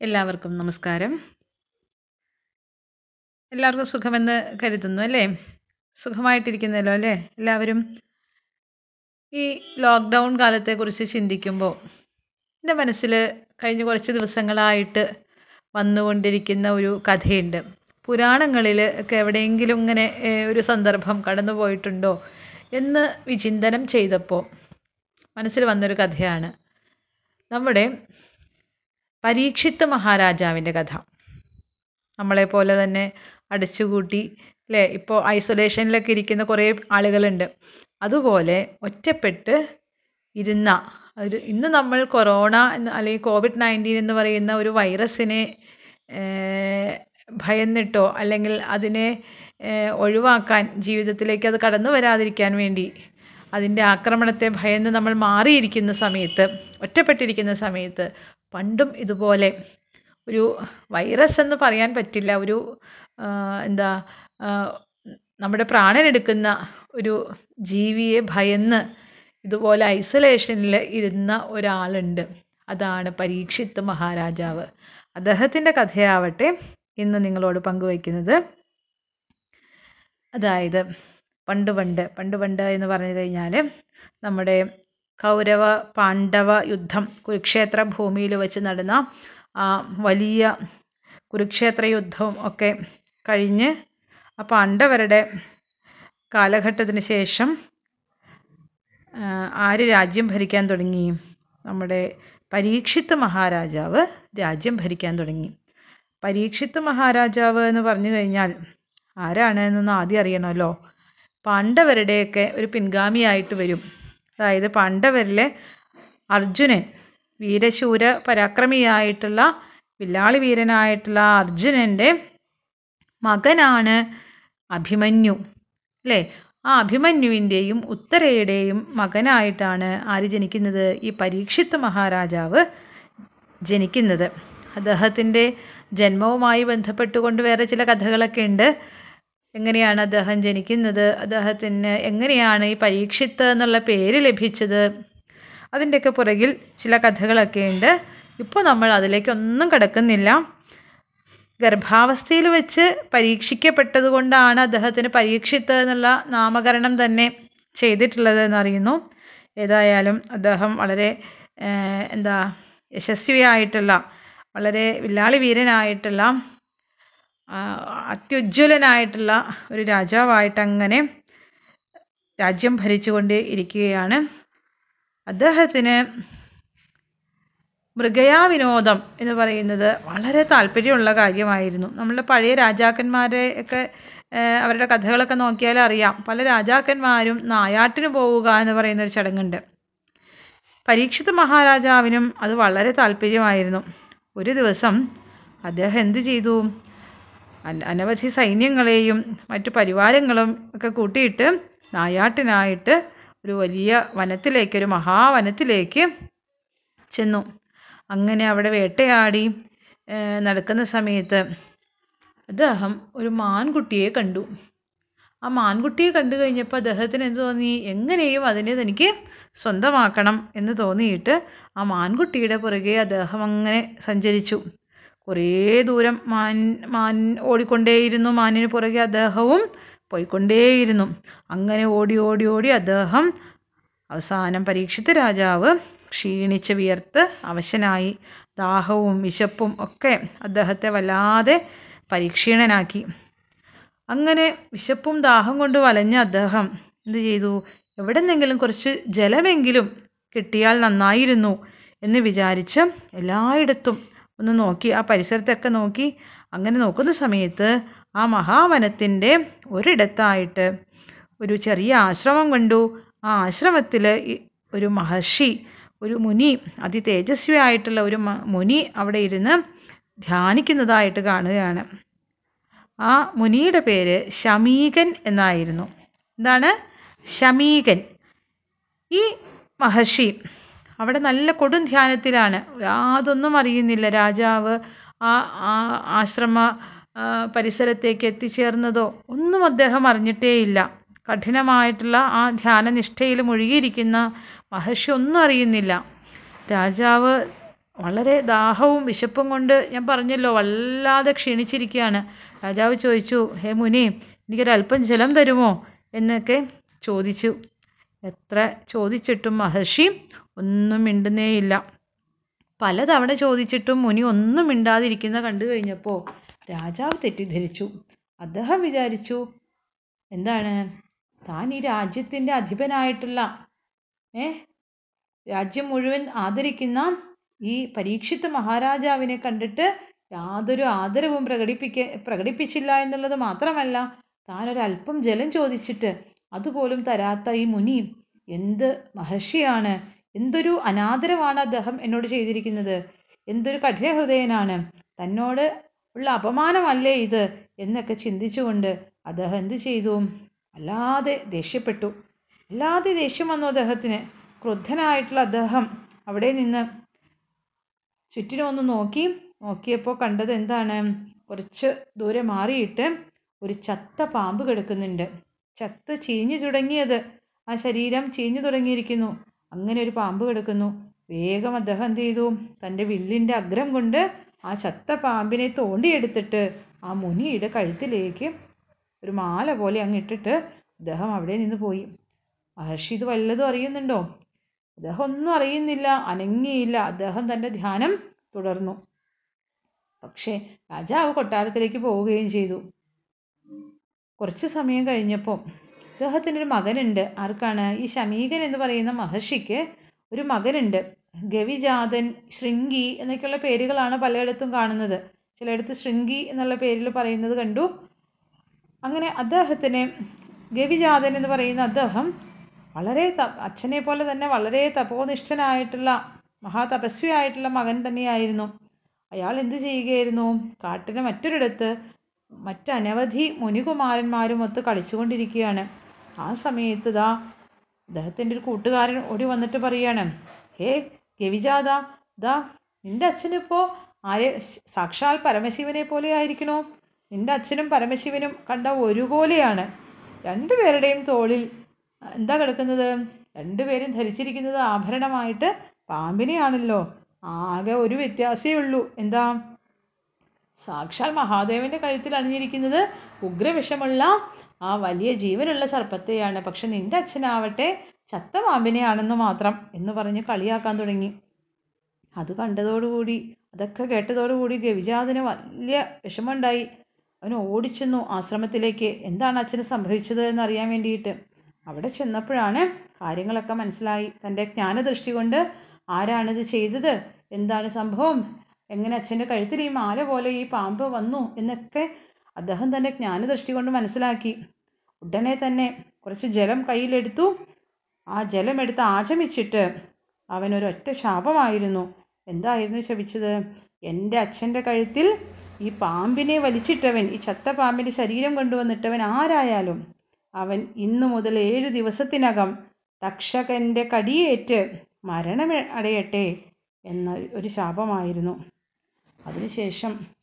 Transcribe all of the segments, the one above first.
എല്ലാവർക്കും നമസ്കാരം. എല്ലാവർക്കും സുഖമെന്ന് കരുതുന്നു അല്ലേ? സുഖമായിട്ടിരിക്കുന്നല്ലോ അല്ലേ? എല്ലാവരും ഈ ലോക്ക്ഡൗൺ കാലത്തെക്കുറിച്ച് ചിന്തിക്കുമ്പോൾ എന്റെ മനസ്സിൽ കഴിഞ്ഞ കുറച്ച് ദിവസങ്ങളായിട്ട് വന്നുകൊണ്ടിരിക്കുന്ന ഒരു കഥയുണ്ട്. പുരാണങ്ങളിൽ ഒക്കെ എവിടെയെങ്കിലും ഇങ്ങനെ ഒരു സന്ദർഭം കടന്നു പോയിട്ടുണ്ടോ എന്ന് വിചിന്തനം ചെയ്തപ്പോൾ മനസ്സിൽ വന്നൊരു കഥയാണ്. നമ്മുടെ പരീക്ഷിത്ത് മഹാരാജാവിന്റെ കഥ. നമ്മളെപ്പോലെ തന്നെ അടച്ചുകൂട്ടി അല്ലേ ഇപ്പോൾ ഐസൊലേഷനിലൊക്കെ ഇരിക്കുന്ന കുറേ ആളുകളുണ്ട്. അതുപോലെ ഒറ്റപ്പെട്ട് ഇരുന്ന ഒരു ഇന്ന് നമ്മൾ കൊറോണ എന്ന് അല്ലെങ്കിൽ കോവിഡ് നയന്റീൻ എന്ന് പറയുന്ന ഒരു വൈറസിനെ ഭയന്നിട്ടോ അല്ലെങ്കിൽ അതിനെ ഒഴിവാക്കാൻ ജീവിതത്തിലേക്ക് അത് കടന്നു വരാതിരിക്കാൻ വേണ്ടി അതിന്റെ ആക്രമണത്തെ ഭയന്ന് നമ്മൾ മാറിയിരിക്കുന്ന സമയത്ത് ഒറ്റപ്പെട്ടിരിക്കുന്ന സമയത്ത് പണ്ടും ഇതുപോലെ ഒരു വൈറസ് എന്ന് പറയാൻ പറ്റില്ല. ഒരു എന്താ നമ്മുടെ പ്രാണനെടുക്കുന്ന ഒരു ജീവിയെ ഭയന്ന് ഇതുപോലെ ഐസൊലേഷനിൽ ഇരുന്ന ഒരാളുണ്ട്. അതാണ് പരീക്ഷിത്ത് മഹാരാജാവ്. അദ്ദേഹത്തിന്റെ കഥയാവട്ടെ ഇന്ന് നിങ്ങളോട് പങ്കുവയ്ക്കുന്നത്. അതായത് പണ്ട് പണ്ട് പണ്ട് പണ്ട് എന്ന് പറഞ്ഞു കഴിഞ്ഞാൽ നമ്മുടെ കൗരവ പാണ്ഡവ യുദ്ധം കുരുക്ഷേത്ര ഭൂമിയിൽ വെച്ച് നടന്ന ആ വലിയ കുരുക്ഷേത്ര യുദ്ധവും ഒക്കെ കഴിഞ്ഞ് ആ പാണ്ഡവരുടെ കാലഘട്ടത്തിന് ശേഷം ആര് രാജ്യം ഭരിക്കാൻ തുടങ്ങി? നമ്മുടെ പരീക്ഷിത്ത് മഹാരാജാവ് രാജ്യം ഭരിക്കാൻ തുടങ്ങി. പരീക്ഷിത്ത് മഹാരാജാവ് എന്ന് പറഞ്ഞു കഴിഞ്ഞാൽ ആരാണ് എന്നൊന്ന് ആദ്യം അറിയണമല്ലോ. പാണ്ഡവരുടെയൊക്കെ ഒരു പിൻഗാമിയായിട്ട് വരും. അതായത് പാണ്ഡവരിലെ അർജുനൻ വീരശൂര പരാക്രമിയായിട്ടുള്ള വില്ലാളി വീരനായിട്ടുള്ള അർജുനന്റെ മകനാണ് അഭിമന്യു. അല്ലേ? ആ അഭിമന്യുവിന്റെയും ഉത്തരയുടെയും മകനായിട്ടാണ് ആര് ജനിക്കുന്നത്? ഈ പരീക്ഷിത്ത് മഹാരാജാവ് ജനിക്കുന്നത്. അദ്ദേഹത്തിന്റെ ജന്മവുമായി ബന്ധപ്പെട്ടുകൊണ്ട് വേറെ ചില കഥകളൊക്കെ ഉണ്ട്. എങ്ങനെയാണ് അദ്ദേഹം ജനിക്കുന്നത്? അദ്ദേഹത്തിന് എങ്ങനെയാണ് ഈ പരീക്ഷിത്ത് എന്നുള്ള പേര് ലഭിച്ചത്? അതിന്റെയൊക്കെ പുറകിൽ ചില കഥകളൊക്കെ ഉണ്ട്. ഇപ്പോൾ നമ്മൾ അതിലേക്കൊന്നും കിടക്കുന്നില്ല. ഗർഭാവസ്ഥയിൽ വെച്ച് പരീക്ഷിക്കപ്പെട്ടത് കൊണ്ടാണ് അദ്ദേഹത്തിന് പരീക്ഷിത്ത് എന്നുള്ള നാമകരണം തന്നെ ചെയ്തിട്ടുള്ളത് എന്നറിയുന്നു. ഏതായാലും അദ്ദേഹം വളരെ എന്താ യശസ്വിയായിട്ടുള്ള വളരെ വില്ലാളി വീരനായിട്ടുള്ള അത്യുജ്വലനായിട്ടുള്ള ഒരു രാജാവായിട്ടങ്ങനെ രാജ്യം ഭരിച്ചുകൊണ്ട് ഇരിക്കുകയാണ്. അദ്ദേഹത്തിന് മൃഗയാ വിനോദം എന്ന് പറയുന്നത് വളരെ താല്പര്യമുള്ള കാര്യമായിരുന്നു. നമ്മളുടെ പഴയ രാജാക്കന്മാരെ ഒക്കെ അവരുടെ കഥകളൊക്കെ നോക്കിയാൽ അറിയാം. പല രാജാക്കന്മാരും നായാട്ടിന് പോവുക എന്ന് പറയുന്ന ഒരു ചടങ്ങുണ്ട്. പരീക്ഷിത് മഹാരാജാവിനും അത് വളരെ താല്പര്യമായിരുന്നു. ഒരു ദിവസം അദ്ദേഹം എന്ത് ചെയ്തു? അനവധി സൈന്യങ്ങളെയും മറ്റു പരിവാരങ്ങളും ഒക്കെ കൂട്ടിയിട്ട് നായാട്ടിനായിട്ട് ഒരു വലിയ വനത്തിലേക്ക് ഒരു മഹാവനത്തിലേക്ക് ചെന്നു. അങ്ങനെ അവിടെ വേട്ടയാടി നടക്കുന്ന സമയത്ത് അദ്ദേഹം ഒരു മാൻകുട്ടിയെ കണ്ടു. ആ മാൻകുട്ടിയെ കണ്ടു കഴിഞ്ഞപ്പോൾ അദ്ദേഹത്തിന് എന്ത് തോന്നി? എങ്ങനെയും അതിനെ തനിക്ക് സ്വന്തമാക്കണം എന്ന് തോന്നിയിട്ട് ആ മാൻകുട്ടിയുടെ പുറകെ അദ്ദേഹം അങ്ങനെ സഞ്ചരിച്ചു. കുറേ ദൂരം മാൻ മാൻ ഓടിക്കൊണ്ടേയിരുന്നു. മാനിന് പുറകെ അദ്ദേഹവും പോയിക്കൊണ്ടേയിരുന്നു. അങ്ങനെ ഓടി ഓടി ഓടി അദ്ദേഹം അവസാനം പരീക്ഷിത രാജാവ് ക്ഷീണിച്ച് വിയർത്ത് അവശനായി. ദാഹവും വിശപ്പും ഒക്കെ അദ്ദേഹത്തെ വല്ലാതെ പരീക്ഷീണനാക്കി. അങ്ങനെ വിശപ്പും ദാഹം കൊണ്ട് വലഞ്ഞ അദ്ദേഹം എന്ത് ചെയ്തു? എവിടെന്നെങ്കിലും കുറച്ച് ജലമെങ്കിലും കിട്ടിയാൽ നന്നായിരുന്നു എന്ന് വിചാരിച്ച് എല്ലായിടത്തും ഒന്ന് നോക്കി ആ പരിസരത്തൊക്കെ നോക്കി. അങ്ങനെ നോക്കുന്ന സമയത്ത് ആ മഹാവനത്തിന്റെ ഒരിടത്തായിട്ട് ഒരു ചെറിയ ആശ്രമം കണ്ടു. ആ ആശ്രമത്തിൽ ഒരു മഹർഷി ഒരു മുനി അതി തേജസ്വി ആയിട്ടുള്ള ഒരു മുനി അവിടെ ഇരുന്ന് ധ്യാനിക്കുന്നതായിട്ട് കാണുകയാണ്. ആ മുനിയുടെ പേര് ശമീകൻ എന്നായിരുന്നു. എന്താണ്? ശമീകൻ. ഈ മഹർഷി അവിടെ നല്ല കൊടും ധ്യാനത്തിലാണ്. യാതൊന്നും അറിയുന്നില്ല. രാജാവ് ആ ആശ്രമ പരിസരത്തേക്ക് എത്തിച്ചേർന്നതോ ഒന്നും അദ്ദേഹം അറിഞ്ഞിട്ടേയില്ല. കഠിനമായിട്ടുള്ള ആ ധ്യാനനിഷ്ഠയിൽ മുഴുകിയിരിക്കുന്ന മഹർഷി ഒന്നും അറിയുന്നില്ല. രാജാവ് വളരെ ദാഹവും വിശപ്പും കൊണ്ട് ഞാൻ പറഞ്ഞല്ലോ വല്ലാതെ ക്ഷീണിച്ചിരിക്കുകയാണ്. രാജാവ് ചോദിച്ചു ഹേ മുനി എനിക്കൊരല്പം ജലം തരുമോ? എന്നൊക്കെ ചോദിച്ചു. എത്ര ചോദിച്ചിട്ടും മഹർഷി ഒന്നും മിണ്ടുന്നേയില്ല. പലതവണ ചോദിച്ചിട്ടും മുനി ഒന്നും മിണ്ടാതിരിക്കുന്ന കണ്ടു കഴിഞ്ഞപ്പോൾ രാജാവ് തെറ്റിദ്ധരിച്ചു. അദ്ദേഹം വിചാരിച്ചു എന്താണ്? താൻ ഈ രാജ്യത്തിന്റെ അധിപനായിട്ടുള്ള ഏ? രാജ്യം മുഴുവൻ ആദരിക്കുന്ന ഈ പരീക്ഷിത്ത് മഹാരാജാവിനെ കണ്ടിട്ട് യാതൊരു ആദരവും പ്രകടിപ്പിക്ക പ്രകടിപ്പിച്ചില്ല എന്നുള്ളത് മാത്രമല്ല താനൊരല്പം ജലം ചോദിച്ചിട്ട് അതുപോലും തരാത്ത ഈ മുനി എന്ത് മഹർഷിയാണ്? എന്തൊരു അനാദരവാണ് അദ്ദേഹം എന്നോട് ചെയ്തിരിക്കുന്നത്? എന്തൊരു കഠിന ഹൃദയനാണ്. തന്നോട് ഉള്ള അപമാനമല്ലേ ഇത്? എന്നൊക്കെ ചിന്തിച്ചുകൊണ്ട് അദ്ദേഹം എന്ത് ചെയ്തു? അല്ലാതെ ദേഷ്യപ്പെട്ടു. വല്ലാതെ ദേഷ്യം വന്നു അദ്ദേഹത്തിന്. ക്രുദ്ധനായിട്ടുള്ള അദ്ദേഹം അവിടെ നിന്ന് ചുറ്റിനൊന്ന് നോക്കി. നോക്കിയപ്പോൾ കണ്ടത് എന്താണ്? കുറച്ച് ദൂരെ മാറിയിട്ട് ഒരു ചത്ത പാമ്പ് കിടക്കുന്നുണ്ട്. ചത്ത് ചീഞ്ഞു തുടങ്ങിയത്. ആ ശരീരം ചീഞ്ഞു തുടങ്ങിയിരിക്കുന്നു. അങ്ങനെ ഒരു പാമ്പ് കിടക്കുന്നു. വേഗം അദ്ദേഹം എന്ത് ചെയ്തു? തന്റെ വില്ലിന്റെ അഗ്രം കൊണ്ട് ആ ചത്ത പാമ്പിനെ തോണ്ടിയെടുത്തിട്ട് ആ മുനിയുടെ കഴുത്തിലേക്ക് ഒരു മാല പോലെ അങ്ങ് ഇട്ടിട്ട് അദ്ദേഹം അവിടെ നിന്ന് പോയി. മഹർഷി ഇത് വല്ലതും അറിയുന്നുണ്ടോ? അദ്ദേഹം ഒന്നും അറിയുന്നില്ല അനങ്ങിയില്ല. അദ്ദേഹം തന്റെ ധ്യാനം തുടർന്നു. പക്ഷേ രാജാവ് കൊട്ടാരത്തിലേക്ക് പോവുകയും ചെയ്തു. കുറച്ച് സമയം കഴിഞ്ഞപ്പോൾ അദ്ദേഹത്തിന്റെ ഒരു മകനുണ്ട്. ആർക്കാണ്? ഈ ശമീകൻ എന്ന് പറയുന്ന മഹർഷിക്ക് ഒരു മകനുണ്ട്. ഗവിജാതൻ ശൃംഗി എന്നൊക്കെയുള്ള പേരുകളാണ് പലയിടത്തും കാണുന്നത്. ചിലയിടത്ത് ശൃംഗി എന്നുള്ള പേരിൽ പറയുന്നത് കണ്ടു. അങ്ങനെ അദ്ദേഹത്തിന് ഗവിജാതൻ എന്ന് പറയുന്ന അദ്ദേഹം വളരെ ത അച്ഛനെ പോലെ തന്നെ വളരെ തപോനിഷ്ഠനായിട്ടുള്ള മഹാതപസ്വിയായിട്ടുള്ള മകൻ തന്നെയായിരുന്നു. അയാൾ എന്ത് ചെയ്യുകയായിരുന്നു? കാട്ടിന് മറ്റൊരിടത്ത് മറ്റനവധി മുനികുമാരന്മാരും ഒത്ത് കളിച്ചുകൊണ്ടിരിക്കുകയാണ്. ആ സമയത്ത് ദാ അദ്ദേഹത്തിന്റെ ഒരു കൂട്ടുകാരൻ ഓടി വന്നിട്ട് പറയാണ് ഹേ ഗവിജാത ദാ നിന്റെ അച്ഛനിപ്പോൾ ആരെ സാക്ഷാൽ പരമശിവനെ പോലെ ആയിരിക്കണോ? നിന്റെ അച്ഛനും പരമശിവനും കണ്ട ഒരുപോലെയാണ്. രണ്ടുപേരുടെയും തോളിൽ എന്താ കിടക്കുന്നത്? രണ്ടുപേരും ധരിച്ചിരിക്കുന്നത് ആഭരണമായിട്ട് പാമ്പിനെയാണല്ലോ. ആകെ ഒരു വ്യത്യാസമേ ഉള്ളൂ. എന്താ? സാക്ഷാൽ മഹാദേവന്റെ കഴുത്തിൽ അണിഞ്ഞിരിക്കുന്നത് ഉഗ്രവിഷമുള്ള ആ വലിയ ജീവനുള്ള സർപ്പത്തെയാണ്. പക്ഷെ നിന്റെ അച്ഛനാവട്ടെ ചത്ത പാമ്പിനെയാണെന്ന് മാത്രം എന്ന് പറഞ്ഞ് കളിയാക്കാൻ തുടങ്ങി. അത് കണ്ടതോടുകൂടി അതൊക്കെ കേട്ടതോടുകൂടി ഗവിജാതിന് വലിയ വിഷമമുണ്ടായി. അവൻ ഓടിച്ചെന്നു ആശ്രമത്തിലേക്ക്. എന്താണ് അച്ഛന് സംഭവിച്ചത് എന്നറിയാൻ വേണ്ടിയിട്ട്? അവിടെ ചെന്നപ്പോഴാണ് കാര്യങ്ങളൊക്കെ മനസ്സിലായി. തന്റെ ജ്ഞാനദൃഷ്ടി കൊണ്ട് ആരാണിത് ചെയ്തത്? എന്താണ് സംഭവം? എങ്ങനെ അച്ഛന്റെ കഴുത്തിൽ ഈ മാല പോലെ ഈ പാമ്പ് വന്നു എന്നൊക്കെ അദ്ദേഹം തന്നെ ജ്ഞാനദൃഷ്ടി കൊണ്ട് മനസ്സിലാക്കി. ഉടനെ തന്നെ കുറച്ച് ജലം കയ്യിലെടുത്തു. ആ ജലം ജലമെടുത്ത് ആചമിച്ചിട്ട് അവനൊരൊറ്റ ശാപമായിരുന്നു. എന്തായിരുന്നു ശപിച്ചത്? എന്റെ അച്ഛന്റെ കഴുത്തിൽ ഈ പാമ്പിനെ വലിച്ചിട്ടവൻ ഈ ചത്ത പാമ്പിന്റെ ശരീരം കൊണ്ടുവന്നിട്ടവൻ ആരായാലും അവൻ ഇന്നു മുതൽ ഏഴു ദിവസത്തിനകം തക്ഷകന്റെ കടിയേറ്റ് മരണം അടയട്ടെ എന്ന ഒരു ശാപമായിരുന്നു. അതിനുശേഷം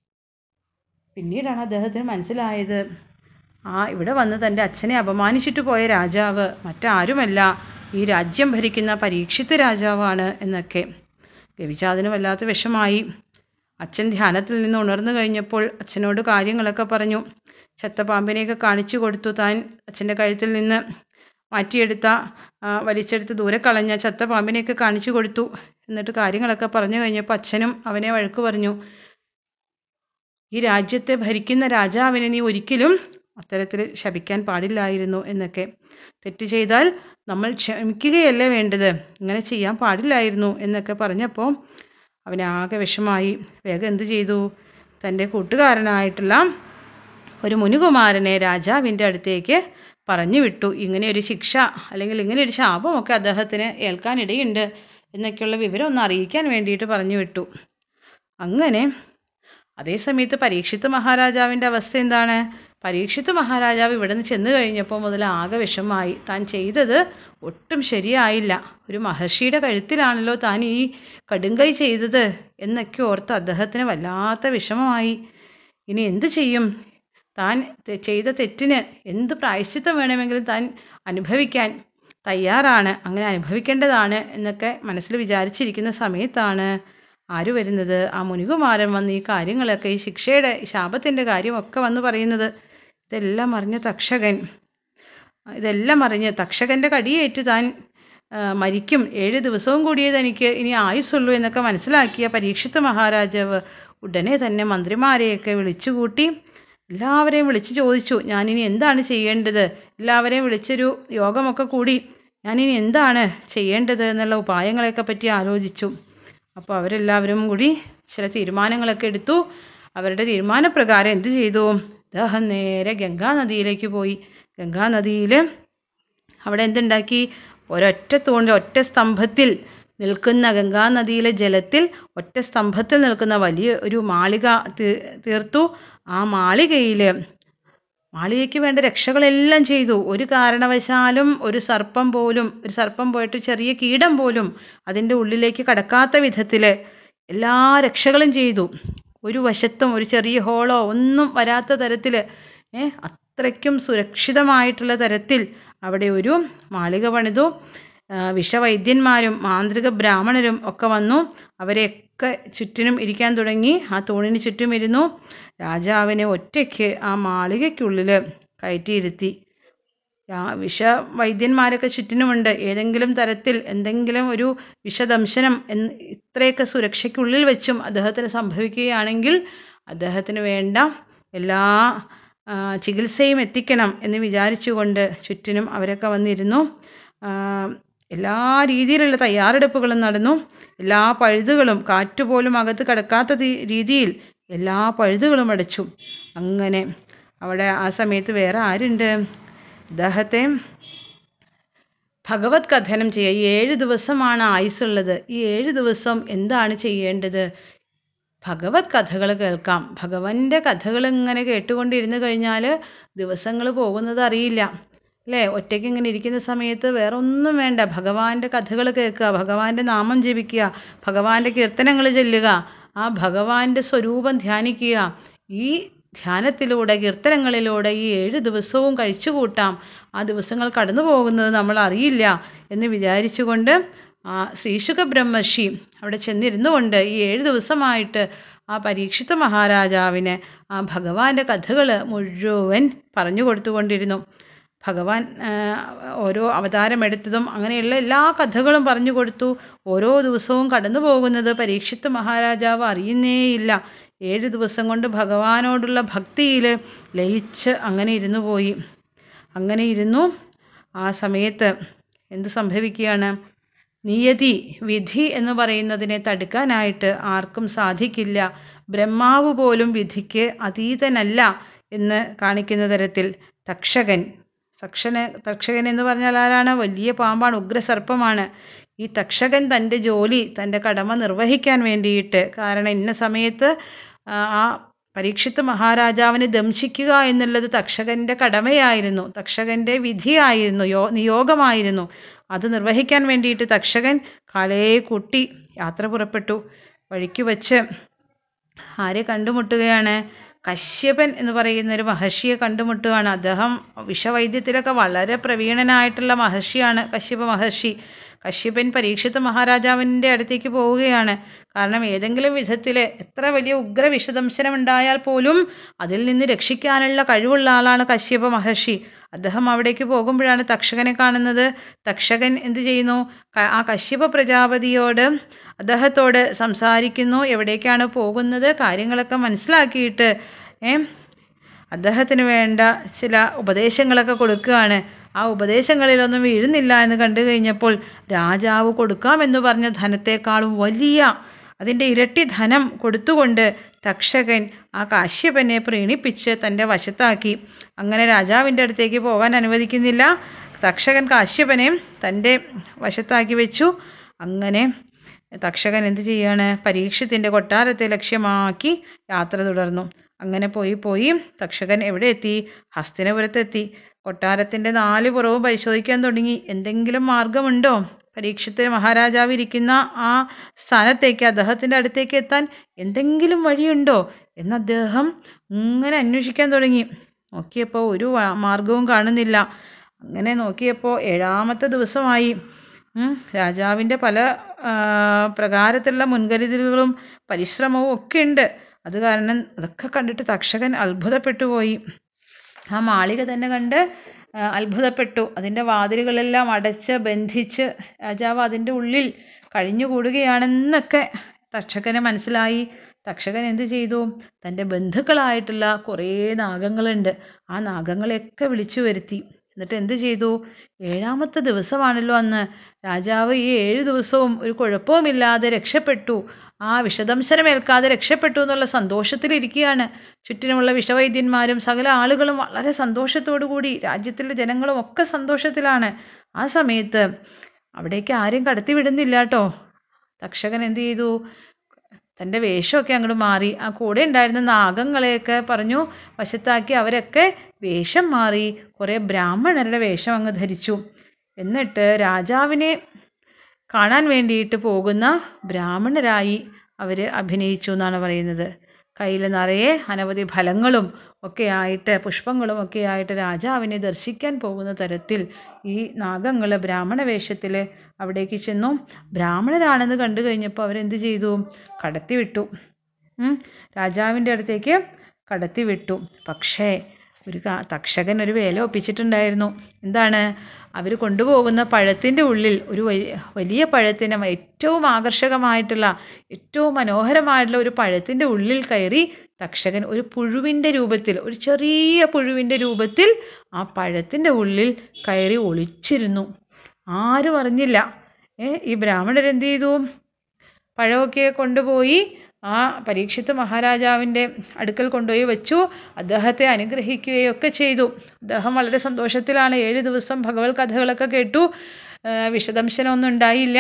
പിന്നീടാണ് അദ്ദേഹത്തിന് മനസ്സിലായത് ആ ഇവിടെ വന്ന് തന്റെ അച്ഛനെ അപമാനിച്ചിട്ട് പോയ രാജാവ് മറ്റാരുമല്ല. ഈ രാജ്യം ഭരിക്കുന്ന പരീക്ഷിത്ത് രാജാവാണ് എന്നൊക്കെ. ഗവിചാതിന് വല്ലാത്ത വിഷമായി. അച്ഛൻ ധ്യാനത്തിൽ നിന്ന് ഉണർന്നു കഴിഞ്ഞപ്പോൾ അച്ഛനോട് കാര്യങ്ങളൊക്കെ പറഞ്ഞു. ചത്ത പാമ്പിനെയൊക്കെ കാണിച്ചു കൊടുത്തു. താൻ അച്ഛന്റെ കഴുത്തിൽ നിന്ന് മാറ്റിയെടുത്ത വലിച്ചെടുത്ത് ദൂരെ കളഞ്ഞ ചത്ത പാമ്പിനെയൊക്കെ കാണിച്ചു കൊടുത്തു. എന്നിട്ട് കാര്യങ്ങളൊക്കെ പറഞ്ഞു കഴിഞ്ഞപ്പോൾ അച്ഛനും അവനെ വഴക്ക് പറഞ്ഞു. ഈ രാജ്യത്തെ ഭരിക്കുന്ന രാജാവിനെ നീ ഒരിക്കലും അത്തരത്തിൽ ശപിക്കാൻ പാടില്ലായിരുന്നു എന്നൊക്കെ. തെറ്റ് ചെയ്താൽ നമ്മൾ ക്ഷമിക്കുകയല്ലേ വേണ്ടത്? ഇങ്ങനെ ചെയ്യാൻ പാടില്ലായിരുന്നു എന്നൊക്കെ പറഞ്ഞപ്പോൾ അവനാകെ വിഷമായി. വേഗം എന്ത് ചെയ്തു? തന്റെ കൂട്ടുകാരനായിട്ടുള്ള ഒരു മുനികുമാരനെ രാജാവിന്റെ അടുത്തേക്ക് പറഞ്ഞു വിട്ടു. ഇങ്ങനെ ഒരു ശിക്ഷ അല്ലെങ്കിൽ ഇങ്ങനെ ഒരു ശാപമൊക്കെ അദ്ദേഹത്തിന് ഏൽക്കാനിടയുണ്ട് എന്നൊക്കെയുള്ള വിവരം ഒന്ന് അറിയിക്കാൻ വേണ്ടിയിട്ട് പറഞ്ഞു വിട്ടു. അങ്ങനെ അതേസമയത്ത് പരീക്ഷിത്ത് മഹാരാജാവിന്റെ അവസ്ഥ എന്താണ്? പരീക്ഷിത്ത് മഹാരാജാവ് ഇവിടെ നിന്ന് ചെന്ന് കഴിഞ്ഞപ്പോൾ മുതൽ ആകെ വിഷമമായി. താൻ ചെയ്തത് ഒട്ടും ശരിയായില്ല. ഒരു മഹർഷിയുടെ കഴുത്തിലാണല്ലോ താൻ ഈ കടുങ്കൈ ചെയ്തത് എന്നൊക്കെ ഓർത്ത് അദ്ദേഹത്തിന് വല്ലാത്ത വിഷമമായി. ഇനി എന്ത് ചെയ്യും? താൻ ചെയ്ത തെറ്റിന് എന്ത് പ്രായശ്ചിത്തം വേണമെങ്കിലും താൻ അനുഭവിക്കാൻ തയ്യാറാണ്. അങ്ങനെ അനുഭവിക്കേണ്ടതാണ് എന്നൊക്കെ മനസ്സിൽ വിചാരിച്ചിരിക്കുന്ന സമയത്താണ് ആര് വരുന്നത്? ആ മുനികുമാരൻ വന്ന് ഈ കാര്യങ്ങളൊക്കെ ഈ ശിക്ഷയുടെ ശാപത്തിന്റെ കാര്യമൊക്കെ വന്ന് പറയുന്നത്. ഇതെല്ലാം അറിഞ്ഞ തക്ഷകൻ. ഇതെല്ലാം അറിഞ്ഞ് തക്ഷകന്റെ കടിയേറ്റ് താൻ മരിക്കും. ഏഴ് ദിവസവും കൂടിയേ തനിക്ക് ഇനി ആയുസുള്ളൂ എന്നൊക്കെ മനസ്സിലാക്കിയ പരീക്ഷിത്ത് മഹാരാജാവ് ഉടനെ തന്നെ മന്ത്രിമാരെയൊക്കെ വിളിച്ചുകൂട്ടി എല്ലാവരെയും വിളിച്ചു ചോദിച്ചു ഞാനിനി എന്താണ് ചെയ്യേണ്ടത്? എല്ലാവരെയും വിളിച്ചൊരു യോഗമൊക്കെ കൂടി ഞാനിനി എന്താണ് ചെയ്യേണ്ടത്? എന്നുള്ള ഉപായങ്ങളെയൊക്കെ പറ്റി ആലോചിച്ചു. അപ്പോൾ അവരെല്ലാവരും കൂടി ചില തീരുമാനങ്ങളൊക്കെ എടുത്തു. അവരുടെ തീരുമാനപ്രകാരം എന്ത് ചെയ്തു? അദ്ദേഹം നേരെ ഗംഗാ നദിയിലേക്ക് പോയി. ഗംഗാ നദിയിൽ അവിടെ എന്തുണ്ടാക്കി? ഒരൊറ്റ തൂണിൽ ഒറ്റ സ്തംഭത്തിൽ നിൽക്കുന്ന ഗംഗാ നദിയിലെ ജലത്തിൽ ഒറ്റ സ്തംഭത്തിൽ നിൽക്കുന്ന വലിയ ഒരു മാളിക തീർത്തു. ആ മാളികയിൽ മാളികയ്ക്ക് വേണ്ട രക്ഷകളെല്ലാം ചെയ്തു. ഒരു കാരണവശാലും ഒരു സർപ്പം പോലും ഒരു സർപ്പം പോയിട്ട് ചെറിയ കീടം പോലും അതിന്റെ ഉള്ളിലേക്ക് കടക്കാത്ത വിധത്തിൽ എല്ലാ രക്ഷകളും ചെയ്തു. ഒരു വശത്തും ഒരു ചെറിയ ഹോളോ ഒന്നും വരാത്ത തരത്തിൽ അത്രയ്ക്കും സുരക്ഷിതമായിട്ടുള്ള തരത്തിൽ അവിടെ ഒരു മാളിക പണിതു. വിഷവൈദ്യന്മാരും മാന്ത്രിക ബ്രാഹ്മണരും ഒക്കെ വന്നു. അവരെയൊക്കെ ചുറ്റിനും ഇരിക്കാൻ തുടങ്ങി. ആ തൂണിന് ചുറ്റും ഇരുന്നു. രാജാവിനെ ഒറ്റയ്ക്ക് ആ മാളികയ്ക്കുള്ളിൽ കയറ്റിയിരുത്തി. വിഷവൈദ്യന്മാരൊക്കെ ചുറ്റിനുമുണ്ട്. ഏതെങ്കിലും തരത്തിൽ എന്തെങ്കിലും ഒരു വിഷദംശനം എന്ന് ഇത്രയൊക്കെ സുരക്ഷയ്ക്കുള്ളിൽ വെച്ചും അദ്ദേഹത്തിന് സംഭവിക്കുകയാണെങ്കിൽ അദ്ദേഹത്തിന് വേണ്ട എല്ലാ ചികിത്സയും എത്തിക്കണം എന്ന് വിചാരിച്ചുകൊണ്ട് ചുറ്റിനും അവരൊക്കെ വന്നിരുന്നു. എല്ലാ രീതിയിലുള്ള തയ്യാറെടുപ്പുകളും നടന്നു. എല്ലാ പഴുതുകളും കാറ്റുപോലും അകത്ത് കടക്കാത്ത രീതിയിൽ എല്ലാ പഴുതുകളും അടച്ചു. അങ്ങനെ അവിടെ ആ സമയത്ത് വേറെ ആരുണ്ട്? ഇദ്ദേഹത്തെ ഭഗവത് കഥനം ചെയ്യുക ഈ ഏഴ് ദിവസമാണ് ആയുസ്സുള്ളത്. ഈ ഏഴ് ദിവസം എന്താണ് ചെയ്യേണ്ടത്? ഭഗവത് കഥകൾ കേൾക്കാം. ഭഗവാന്റെ കഥകൾ ഇങ്ങനെ കേട്ടുകൊണ്ടിരുന്ന് കഴിഞ്ഞാൽ ദിവസങ്ങൾ പോകുന്നത് അറിയില്ല. അല്ലേ? ഒറ്റയ്ക്ക് ഇങ്ങനെ ഇരിക്കുന്ന സമയത്ത് വേറെ ഒന്നും വേണ്ട. ഭഗവാന്റെ കഥകൾ കേൾക്കുക ഭഗവാന്റെ നാമം ജപിക്കുക ഭഗവാന്റെ കീർത്തനങ്ങൾ ചൊല്ലുക ആ ഭഗവാന്റെ സ്വരൂപം ധ്യാനിക്കുക. ഈ ധ്യാനത്തിലൂടെ കീർത്തനങ്ങളിലൂടെ ഈ ഏഴ് ദിവസവും കഴിച്ചു കൂട്ടാം. ആ ദിവസങ്ങൾ കടന്നു പോകുന്നത് നമ്മൾ അറിയില്ല എന്ന് വിചാരിച്ചുകൊണ്ട് ആ ശ്രീശുഖ ബ്രഹ്മർഷി അവിടെ ചെന്നിരുന്നു കൊണ്ട് ഈ ഏഴ് ദിവസമായിട്ട് ആ പരീക്ഷിത മഹാരാജാവിന് ആ ഭഗവാന്റെ കഥകൾ മുഴുവൻ പറഞ്ഞു കൊടുത്തുകൊണ്ടിരുന്നു. ഭഗവാൻ ഓരോ അവതാരമെടുത്തതും അങ്ങനെയുള്ള എല്ലാ കഥകളും പറഞ്ഞു കൊടുത്തു. ഓരോ ദിവസവും കടന്നു പോകുന്നത് പരീക്ഷിത്ത് മഹാരാജാവ് അറിയുന്നേയില്ല. ഏഴ് ദിവസം കൊണ്ട് ഭഗവാനോടുള്ള ഭക്തിയിൽ ലയിച്ച് അങ്ങനെ ഇരുന്നു പോയി. അങ്ങനെ ഇരുന്നു. ആ സമയത്ത് എന്ത് സംഭവിക്കുകയാണ്? നിയതി വിധി എന്ന് പറയുന്നതിനെ തടുക്കാനായിട്ട് ആർക്കും സാധിക്കില്ല. ബ്രഹ്മാവ് പോലും വിധിക്ക് അതീതനല്ല എന്ന് കാണിക്കുന്ന തരത്തിൽ തക്ഷകൻ തക്ഷന് തക്ഷകൻ എന്ന് പറഞ്ഞാൽ ആരാണ്? വലിയ പാമ്പാണ് ഉഗ്രസർപ്പമാണ്. ഈ തക്ഷകൻ തന്റെ ജോലി തന്റെ കടമ നിർവഹിക്കാൻ വേണ്ടിയിട്ട്. കാരണം ഇന്ന സമയത്ത് ആ പരീക്ഷിത്ത് മഹാരാജാവിനെ ദംശിക്കുക എന്നുള്ളത് തക്ഷകന്റെ കടമയായിരുന്നു. തക്ഷകന്റെ വിധിയായിരുന്നു യോ നിയോഗമായിരുന്നു. അത് നിർവഹിക്കാൻ വേണ്ടിയിട്ട് തക്ഷകൻ കാലയെ കൂട്ടി യാത്ര പുറപ്പെട്ടു. വഴിക്ക് വച്ച് ആരെ കണ്ടുമുട്ടുകയാണ്? കശ്യപൻ എന്ന് പറയുന്ന ഒരു മഹർഷിയെ കണ്ടുമുട്ടുകയാണ്. അദ്ദേഹം വിഷവൈദ്യത്തിലൊക്കെ വളരെ പ്രവീണനായിട്ടുള്ള മഹർഷിയാണ് കശ്യപ മഹർഷി. കശ്യപൻ പരീക്ഷിത മഹാരാജാവിന്റെ അടുത്തേക്ക് പോവുകയാണ്. കാരണം ഏതെങ്കിലും വിധത്തിൽ എത്ര വലിയ ഉഗ്ര വിഷദംശനം ഉണ്ടായാൽ പോലും അതിൽ നിന്ന് രക്ഷിക്കാനുള്ള കഴിവുള്ള ആളാണ് കശ്യപ മഹർഷി. അദ്ദേഹം അവിടേക്ക് പോകുമ്പോഴാണ് തക്ഷകനെ കാണുന്നത്. തക്ഷകൻ എന്ത് ചെയ്യുന്നു? ആ കശ്യപ പ്രജാപതിയോട് അദ്ദേഹത്തോട് സംസാരിക്കുന്നു. എവിടേക്കാണ് പോകുന്നത്? കാര്യങ്ങളൊക്കെ മനസ്സിലാക്കിയിട്ട് അദ്ദേഹത്തിന് വേണ്ട ചില ഉപദേശങ്ങളൊക്കെ കൊടുക്കുകയാണ്. ആ ഉപദേശങ്ങളിലൊന്നും വീഴുന്നില്ല എന്ന് കണ്ടു കഴിഞ്ഞപ്പോൾ രാജാവ് കൊടുക്കാമെന്ന് പറഞ്ഞ ധനത്തെക്കാളും വലിയ അതിന്റെ ഇരട്ടി ധനം കൊടുത്തുകൊണ്ട് തക്ഷകൻ ആ കാശ്യപനെ പ്രീണിപ്പിച്ച് തന്റെ വശത്താക്കി. അങ്ങനെ രാജാവിന്റെ അടുത്തേക്ക് പോകാൻ അനുവദിക്കുന്നില്ല. തക്ഷകൻ കാശ്യപനെ തന്റെ വശത്താക്കി വെച്ചു. അങ്ങനെ തക്ഷകൻ എന്ത് ചെയ്യാണ്? പരീക്ഷത്തിന്റെ കൊട്ടാരത്തെ ലക്ഷ്യമാക്കി യാത്ര തുടർന്നു. അങ്ങനെ പോയി പോയി തക്ഷകൻ എവിടെ എത്തി? ഹസ്തിനപുരത്തെത്തി. കൊട്ടാരത്തിന്റെ നാല് പുറവും പരിശോധിക്കാൻ തുടങ്ങി. എന്തെങ്കിലും മാർഗമുണ്ടോ? പരീക്ഷത്തിന് മഹാരാജാവ് ഇരിക്കുന്ന ആ സ്ഥാനത്തേക്ക് അദ്ദേഹത്തിന്റെ അടുത്തേക്ക് എത്താൻ എന്തെങ്കിലും വഴിയുണ്ടോ? എന്ന് അദ്ദേഹം ഇങ്ങനെ അന്വേഷിക്കാൻ തുടങ്ങി. നോക്കിയപ്പോൾ ഒരു മാർഗവും കാണുന്നില്ല. അങ്ങനെ നോക്കിയപ്പോൾ ഏഴാമത്തെ ദിവസമായി. രാജാവിന്റെ പല പ്രകാരത്തിലുള്ള മുൻകരുതലുകളും പരിശ്രമവും ഒക്കെ ഉണ്ട്. അത് കാരണം അതൊക്കെ കണ്ടിട്ട് തക്ഷകൻ അത്ഭുതപ്പെട്ടു പോയി. ആ മാളിക തന്നെ കണ്ട് അത്ഭുതപ്പെട്ടു. അതിന്റെ വാതിലുകളെല്ലാം അടച്ച് ബന്ധിച്ച് രാജാവ് അതിന്റെ ഉള്ളിൽ കഴിഞ്ഞുകൂടുകയാണെന്നൊക്കെ തക്ഷകന് മനസ്സിലായി. തക്ഷകൻ എന്ത് ചെയ്തു? തന്റെ ബന്ധുക്കളായിട്ടുള്ള കുറേ നാഗങ്ങളുണ്ട്. ആ നാഗങ്ങളെയൊക്കെ വിളിച്ചു വരുത്തി. എന്നിട്ട് എന്ത് ചെയ്തു? ഏഴാമത്തെ ദിവസമാണല്ലോ അന്ന്. രാജാവ് ഈ ഏഴ് ദിവസവും ഒരു കുഴപ്പവുമില്ലാതെ രക്ഷപ്പെട്ടു. ആ വിഷദംശനമേൽക്കാതെ രക്ഷപ്പെട്ടു എന്നുള്ള സന്തോഷത്തിലിരിക്കുകയാണ്. ചുറ്റിനുമുള്ള വിഷവൈദ്യന്മാരും സകല ആളുകളും വളരെ സന്തോഷത്തോടു കൂടി രാജ്യത്തിലെ ജനങ്ങളും ഒക്കെ സന്തോഷത്തിലാണ്. ആ സമയത്ത് അവിടേക്ക് ആരും കടത്തി വിടുന്നില്ല കേട്ടോ. തക്ഷകൻ എന്ത് ചെയ്തു? തന്റെ വേഷമൊക്കെ അങ്ങോട്ട് മാറി. ആ കൂടെ ഉണ്ടായിരുന്ന നാഗങ്ങളെയൊക്കെ പറഞ്ഞു വശത്താക്കി അവരൊക്കെ വേഷം മാറി. കുറേ ബ്രാഹ്മണരുടെ വേഷം അങ്ങ് ധരിച്ചു. എന്നിട്ട് രാജാവിനെ കാണാൻ വേണ്ടിയിട്ട് പോകുന്ന ബ്രാഹ്മണരായി അവർ അഭിനയിച്ചു എന്നാണ് പറയുന്നത്. കയ്യിൽ നിറയെ അനവധി ഫലങ്ങളും ഒക്കെ ആയിട്ട് പുഷ്പങ്ങളും ഒക്കെ ആയിട്ട് രാജാവിനെ ദർശിക്കാൻ പോകുന്ന തരത്തിൽ ഈ നാഗങ്ങൾ ബ്രാഹ്മണ വേഷത്തിൽ അവിടേക്ക് ചെന്നു. ബ്രാഹ്മണരാണെന്ന് കണ്ടു കഴിഞ്ഞപ്പോൾ അവരെന്ത് ചെയ്തു? കടത്തിവിട്ടു. രാജാവിന്റെ അടുത്തേക്ക് കടത്തിവിട്ടു പക്ഷേ ഒരു തക്ഷകൻ ഒരു വേല ഒപ്പിച്ചിട്ടുണ്ടായിരുന്നു. എന്താണ്? അവർ കൊണ്ടുപോകുന്ന പഴത്തിന്റെ ഉള്ളിൽ ഒരു വലിയ പഴത്തിനെ ഏറ്റവും ആകർഷകമായിട്ടുള്ള ഏറ്റവും മനോഹരമായിട്ടുള്ള ഒരു പഴത്തിന്റെ ഉള്ളിൽ കയറി തക്ഷകൻ ഒരു പുഴുവിന്റെ രൂപത്തിൽ ഒരു ചെറിയ പുഴുവിന്റെ രൂപത്തിൽ ആ പഴത്തിന്റെ ഉള്ളിൽ കയറി ഒളിച്ചിരുന്നു. ആരും അറിഞ്ഞില്ല. ഈ ബ്രാഹ്മണരെന്ത് ചെയ്തു? പഴമൊക്കെ കൊണ്ടുപോയി ആ പരീക്ഷിത്ത് മഹാരാജാവിന്റെ അടുക്കൽ കൊണ്ടുപോയി വെച്ചു. അദ്ദേഹത്തെ അനുഗ്രഹിക്കുകയൊക്കെ ചെയ്തു. അദ്ദേഹം വളരെ സന്തോഷത്തിലാണ്. ഏഴ് ദിവസം ഭഗവത് കഥകളൊക്കെ കേട്ടു. വിഷദംശനമൊന്നും ഉണ്ടായില്ല.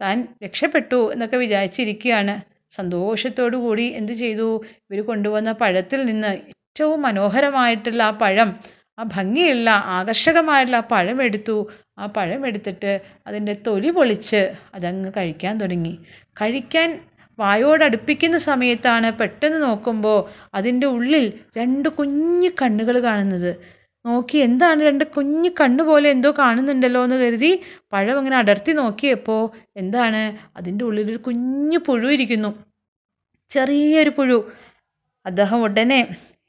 താൻ രക്ഷപ്പെട്ടു എന്നൊക്കെ വിചാരിച്ചിരിക്കുകയാണ്. സന്തോഷത്തോടു കൂടി എന്ത് ചെയ്തു? ഇവർ കൊണ്ടുവന്ന പഴത്തിൽ നിന്ന് ഏറ്റവും മനോഹരമായിട്ടുള്ള ആ പഴം ആ ഭംഗിയുള്ള ആകർഷകമായിട്ടുള്ള ആ പഴം എടുത്തു. ആ പഴം എടുത്തിട്ട് അതിന്റെ തൊലി പൊളിച്ച് അതങ്ങ് കഴിക്കാൻ തുടങ്ങി. കഴിക്കാൻ വായോടടുപ്പിക്കുന്ന സമയത്താണ് പെട്ടെന്ന് നോക്കുമ്പോൾ അതിന്റെ ഉള്ളിൽ രണ്ട് കുഞ്ഞു കണ്ണുകൾ കാണുന്നത്. നോക്കി എന്താണ് രണ്ട് കുഞ്ഞു കണ്ണ് പോലെ എന്തോ കാണുന്നുണ്ടല്ലോ എന്ന് കരുതി പഴം ഇങ്ങനെ അടർത്തി നോക്കിയപ്പോൾ എന്താണ്? അതിന്റെ ഉള്ളിൽ ഒരു കുഞ്ഞു പുഴു ഇരിക്കുന്നു. ചെറിയൊരു പുഴു. അദ്ദേഹം ഉടനെ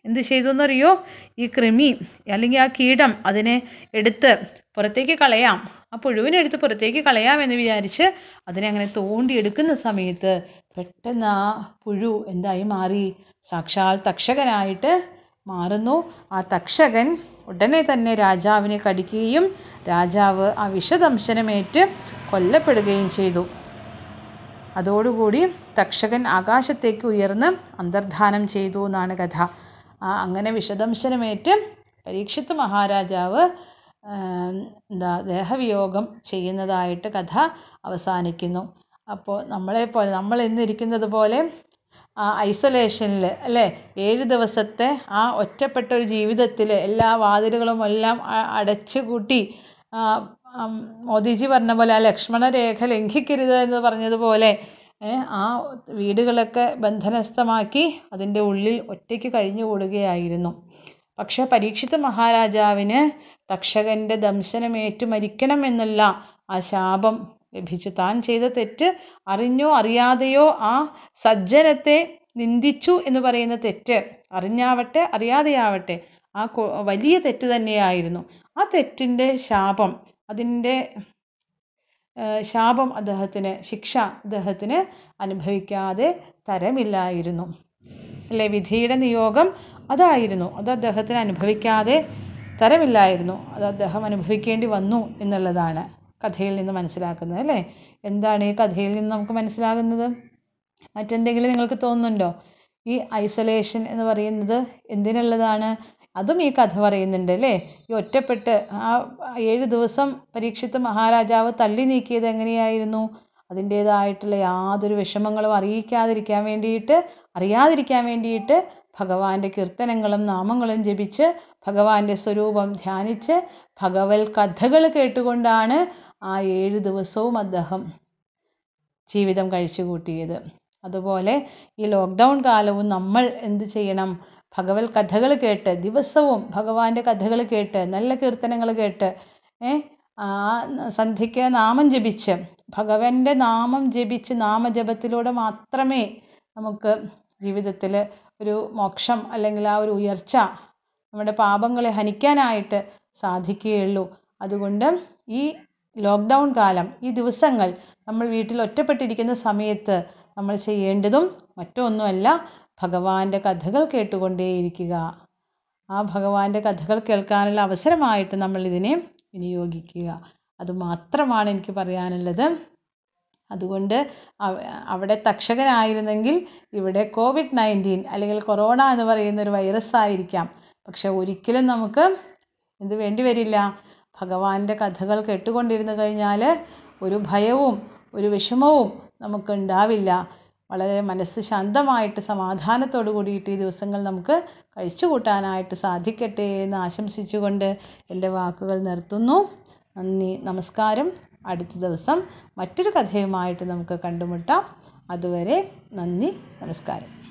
എന്ത് ചെയ്തു എന്നറിയോ? ഈ കൃമി അല്ലെങ്കിൽ ആ കീടം അതിനെ എടുത്ത് പുറത്തേക്ക് കളയാം. ആ പുഴുവിനെടുത്ത് പുറത്തേക്ക് കളയാമെന്ന് വിചാരിച്ച് അതിനെ അങ്ങനെ തോണ്ടിയെടുക്കുന്ന സമയത്ത് പെട്ടെന്ന് ആ പുഴു എന്തായി മാറി. സാക്ഷാൽ തക്ഷകനായിട്ട് മാറുന്നു. ആ തക്ഷകൻ ഉടനെ തന്നെ രാജാവിനെ കടിക്കുകയും രാജാവ് ആ വിഷദംശനമേറ്റ് കൊല്ലപ്പെടുകയും ചെയ്തു. അതോടുകൂടി തക്ഷകൻ ആകാശത്തേക്ക് ഉയർന്ന് അന്തർധാനം ചെയ്തു എന്നാണ് കഥ. ആ അങ്ങനെ വിഷദംശനമേറ്റ് പരീക്ഷിത് മഹാരാജാവ് എന്താ ദേഹവിയോഗം ചെയ്യുന്നതായിട്ട് കഥ അവസാനിക്കുന്നു. അപ്പോൾ നമ്മളെപ്പോലെ നമ്മൾ ഇന്നിരിക്കുന്നത് പോലെ ആ ഐസൊലേഷനിൽ അല്ലേ? ഏഴ് ദിവസത്തെ ആ ഒറ്റപ്പെട്ടൊരു ജീവിതത്തിൽ എല്ലാ വാതിലുകളും എല്ലാം അടച്ചു കൂട്ടി മോദിജി പറഞ്ഞ പോലെ ആ ലക്ഷ്മണ രേഖ ലംഘിക്കരുത് എന്ന് പറഞ്ഞതുപോലെ ആ വീടുകളൊക്കെ ബന്ധനസ്ഥമാക്കി അതിന്റെ ഉള്ളിൽ ഒറ്റയ്ക്ക് കഴിഞ്ഞുകൂടുകയായിരുന്നു. പക്ഷേ പരീക്ഷിത് മഹാരാജാവിന് തക്ഷകന്റെ ദംശനമേറ്റ് മരിക്കണമെന്നുള്ള ആ ശാപം ലഭിച്ചു. താൻ ചെയ്ത തെറ്റ് അറിഞ്ഞോ അറിയാതെയോ ആ സജ്ജനത്തെ നിന്ദിച്ചു എന്ന് പറയുന്ന തെറ്റ് അറിഞ്ഞാവട്ടെ അറിയാതെയാവട്ടെ ആ വലിയ തെറ്റ് തന്നെയായിരുന്നു. ആ തെറ്റിന്റെ ശാപം അതിന്റെ ശാപം അദ്ദേഹത്തിന് ശിക്ഷ അദ്ദേഹത്തിന് അനുഭവിക്കാതെ തരമില്ലായിരുന്നു. അല്ലേ? വിധിയുടെ നിയോഗം അതായിരുന്നു. അത് അദ്ദേഹത്തിന് അനുഭവിക്കാതെ തരമില്ലായിരുന്നു. അത് അദ്ദേഹം അനുഭവിക്കേണ്ടി വന്നു എന്നുള്ളതാണ് കഥയിൽ നിന്ന് മനസ്സിലാക്കുന്നത് അല്ലേ? എന്താണ് ഈ കഥയിൽ നിന്ന് നമുക്ക് മനസ്സിലാകുന്നത്? മറ്റെന്തെങ്കിലും നിങ്ങൾക്ക് തോന്നുന്നുണ്ടോ? ഈ ഐസൊലേഷൻ എന്ന് പറയുന്നത് എന്തിനുള്ളതാണ്? അതും ഈ കഥ പറയുന്നുണ്ട് അല്ലേ? ഈ ഒറ്റപ്പെട്ട് ആ ഏഴ് ദിവസം പരീക്ഷിത്ത് മഹാരാജാവ് തള്ളി നീക്കിയത് എങ്ങനെയായിരുന്നു? അതിന്റേതായിട്ടുള്ള യാതൊരു വിഷമങ്ങളും അറിയിക്കാതിരിക്കാൻ വേണ്ടിയിട്ട് അറിയാതിരിക്കാൻ വേണ്ടിയിട്ട് ഭഗവാന്റെ കീർത്തനങ്ങളും നാമങ്ങളും ജപിച്ച് ഭഗവാന്റെ സ്വരൂപം ധ്യാനിച്ച് ഭഗവത് കഥകൾ കേട്ടുകൊണ്ടാണ് ആ ഏഴ് ദിവസവും അദ്ദേഹം ജീവിതം കഴിച്ചു കൂട്ടിയത് അതുപോലെ ഈ ലോക്ക്ഡൗൺ കാലവും നമ്മൾ എന്ത് ചെയ്യണം? ഭഗവത് കഥകൾ കേട്ട് ദിവസവും ഭഗവാന്റെ കഥകൾ കേട്ട് നല്ല കീർത്തനങ്ങൾ കേട്ട് ആ സന്ധ്യയ്ക്ക് നാമം ജപിച്ച് ഭഗവാന്റെ നാമം ജപിച്ച് നാമജപത്തിലൂടെ മാത്രമേ നമുക്ക് ജീവിതത്തിൽ ഒരു മോക്ഷം അല്ലെങ്കിൽ ആ ഒരു ഉയർച്ച നമ്മുടെ പാപങ്ങളെ ഹനിക്കാനായിട്ട് സാധിക്കുകയുള്ളൂ. അതുകൊണ്ട് ഈ ലോക്ക്ഡൗൺ കാലം ഈ ദിവസങ്ങൾ നമ്മൾ വീട്ടിൽ ഒറ്റപ്പെട്ടിരിക്കുന്ന സമയത്ത് നമ്മൾ ചെയ്യേണ്ടതും മറ്റൊന്നുമല്ല ഭഗവാന്റെ കഥകൾ കേട്ടുകൊണ്ടേയിരിക്കുക. ആ ഭഗവാന്റെ കഥകൾ കേൾക്കാനുള്ള അവസരമായിട്ട് നമ്മൾ ഇതിനെ വിനിയോഗിക്കുക. അതുമാത്രമാണ് എനിക്ക് പറയാനുള്ളത്. അതുകൊണ്ട് അവിടെ തക്ഷകനായിരുന്നെങ്കിൽ ഇവിടെ കോവിഡ് നയന്റീൻ അല്ലെങ്കിൽ കൊറോണ എന്ന് പറയുന്ന ഒരു വൈറസ് ആയിരിക്കാം. പക്ഷെ ഒരിക്കലും നമുക്ക് എന്ത് വേണ്ടി വരില്ല. ഭഗവാന്റെ കഥകൾ കേട്ടുകൊണ്ടിരുന്നു കഴിഞ്ഞാൽ ഒരു ഭയവും ഒരു വിഷമവും നമുക്ക് ഉണ്ടാവില്ല. വളരെ മനസ്സ് ശാന്തമായിട്ട് സമാധാനത്തോടു കൂടിയിട്ട് ഈ ദിവസങ്ങൾ നമുക്ക് കഴിച്ചു കൂട്ടാനായിട്ട് സാധിക്കട്ടെ എന്ന് ആശംസിച്ചുകൊണ്ട് എന്റെ വാക്കുകൾ നിർത്തുന്നു. നന്ദി നമസ്കാരം. അടുത്ത ദിവസം മറ്റൊരു കഥയുമായിട്ട് നമുക്ക് കണ്ടുമുട്ടാം. അതുവരെ നന്ദി നമസ്കാരം.